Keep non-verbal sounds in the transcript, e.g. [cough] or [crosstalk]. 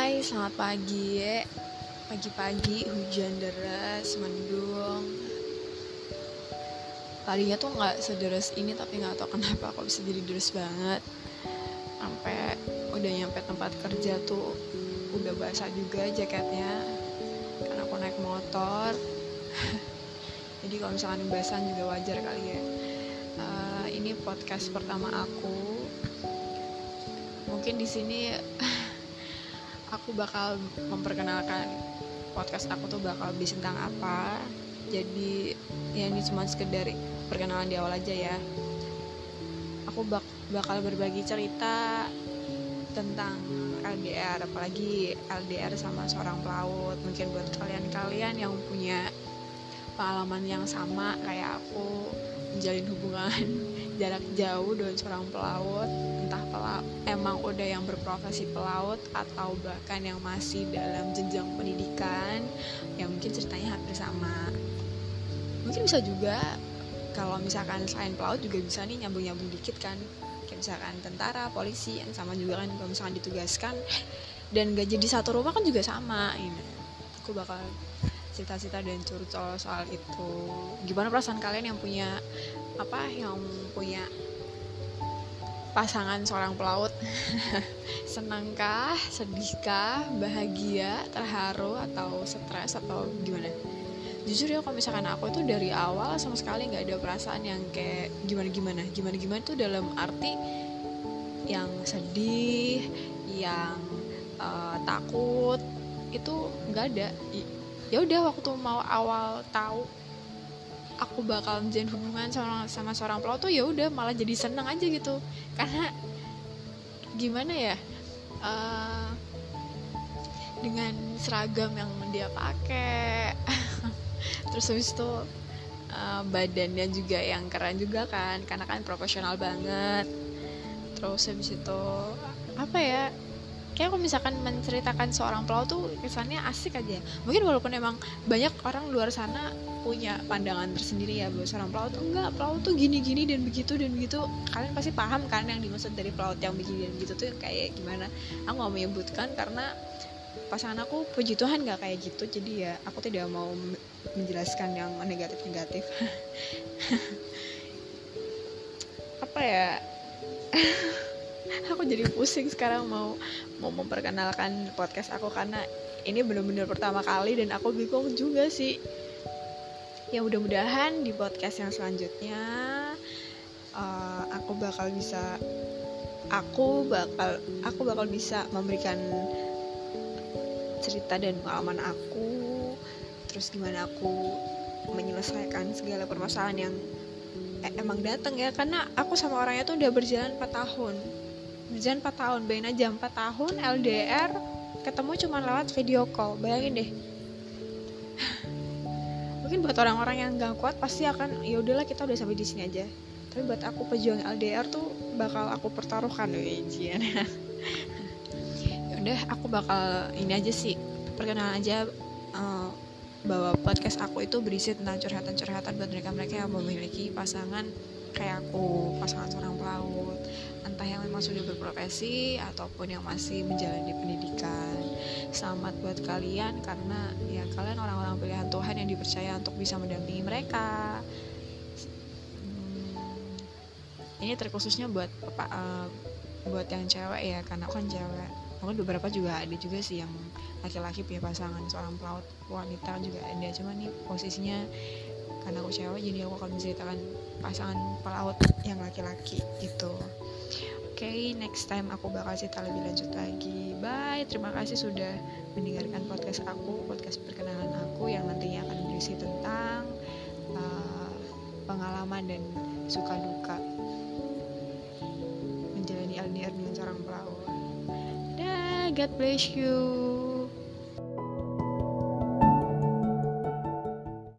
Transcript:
selamat pagi Pagi-pagi hujan deras, mendung. Tadinya tuh nggak sederas ini tapi nggak tahu kenapa kok bisa jadi deras banget. Sampai udah nyampe tempat kerja tuh udah basah juga jaketnya Karena aku naik motor. [laughs] Jadi kalau misalkan basah juga wajar kali ya uh, Ini podcast pertama aku. Mungkin di sini aku bakal memperkenalkan podcast aku tuh bakal bisa tentang apa. Jadi ya ini cuma sekedar perkenalan di awal aja ya. Aku bak bakal berbagi cerita tentang LDR apalagi LDR sama seorang pelaut. Mungkin buat kalian-kalian yang punya pengalaman yang sama kayak aku menjalin hubungan jarak jauh dengan seorang pelaut entah pelaut emang udah yang berprofesi pelaut atau bahkan yang masih dalam jenjang pendidikan yang mungkin ceritanya hampir sama. Mungkin bisa juga kalau misalkan selain pelaut juga bisa nih nyambung-nyambung dikit kan. Kayak misalkan tentara polisi yang sama juga kan kalau misalkan ditugaskan. Dan gak jadi satu rumah kan juga sama ini. Aku bakal cerita-cerita dan curcol soal itu. Gimana perasaan kalian yang punya apa yang punya pasangan seorang pelaut? [laughs] Senangkah sedihkah bahagia terharu atau stres atau gimana? Jujur ya kalau misalkan aku itu dari awal sama sekali nggak ada perasaan yang kayak gimana gimana gimana gimana itu dalam arti yang sedih yang uh, takut itu nggak ada ya udah waktu mau awal tahu aku bakal menjalin hubungan sama sama seorang pelaut tuh ya udah malah jadi seneng aja gitu. Karena gimana ya uh, dengan seragam yang dia pakai [laughs] terus habis itu uh, badannya juga yang keren juga kan karena kan profesional banget. Terus habis itu apa ya kayak kalau misalkan menceritakan seorang pelaut tuh kesannya asik aja. Mungkin walaupun emang banyak orang luar sana punya pandangan tersendiri ya bahwa seorang pelaut tuh enggak pelaut tuh gini gini dan begitu dan begitu. Kalian pasti paham kan yang dimaksud dari pelaut yang begini dan begitu tuh kayak gimana. Aku nggak menyebutkan karena pasangan aku puji Tuhan nggak kayak gitu jadi ya aku tidak mau menjelaskan yang negatif negatif [laughs] apa ya [laughs] aku jadi pusing sekarang mau mau memperkenalkan podcast aku karena ini bener-bener pertama kali dan aku bingung juga sih. Ya mudah-mudahan di podcast yang selanjutnya uh, aku bakal bisa aku bakal aku bakal bisa memberikan cerita dan pengalaman aku terus gimana aku menyelesaikan segala permasalahan yang eh, emang datang ya. Karena aku sama orangnya tuh udah berjalan 4 tahun berjalan 4 tahun. Bayangin aja 4 tahun LDR ketemu cuma lewat video call. Bayangin deh. [sighs] Mungkin buat orang-orang yang gak kuat pasti akan ya udahlah kita udah sampai di sini aja. Tapi buat aku pejuang LDR tuh bakal aku pertaruhkan. Ujian [laughs] ya udah aku bakal ini aja sih perkenalan aja uh, bahwa podcast aku itu berisi tentang curhatan-curhatan buat mereka-mereka yang memiliki pasangan kayak aku pasangan seorang pelaut entah yang memang sudah berprofesi ataupun yang masih menjalani pendidikan. Selamat buat kalian karena ya kalian orang-orang pilihan Tuhan yang dipercaya untuk bisa mendampingi mereka. Hmm, ini terkhususnya buat apa uh, buat yang cewek ya karena aku kan cewek. Mungkin beberapa juga ada juga sih yang laki-laki punya pasangan seorang pelaut wanita juga ada. Cuma nih posisinya karena aku cewek jadi aku akan menceritakan pasangan pelaut yang laki-laki itu oke okay, next time aku bakal cerita lebih lanjut lagi. Bye terima kasih sudah mendengarkan podcast aku podcast perkenalan aku yang nantinya akan berisi tentang uh, pengalaman dan suka duka menjalani LDR dengan seorang pelaut. Dah God bless you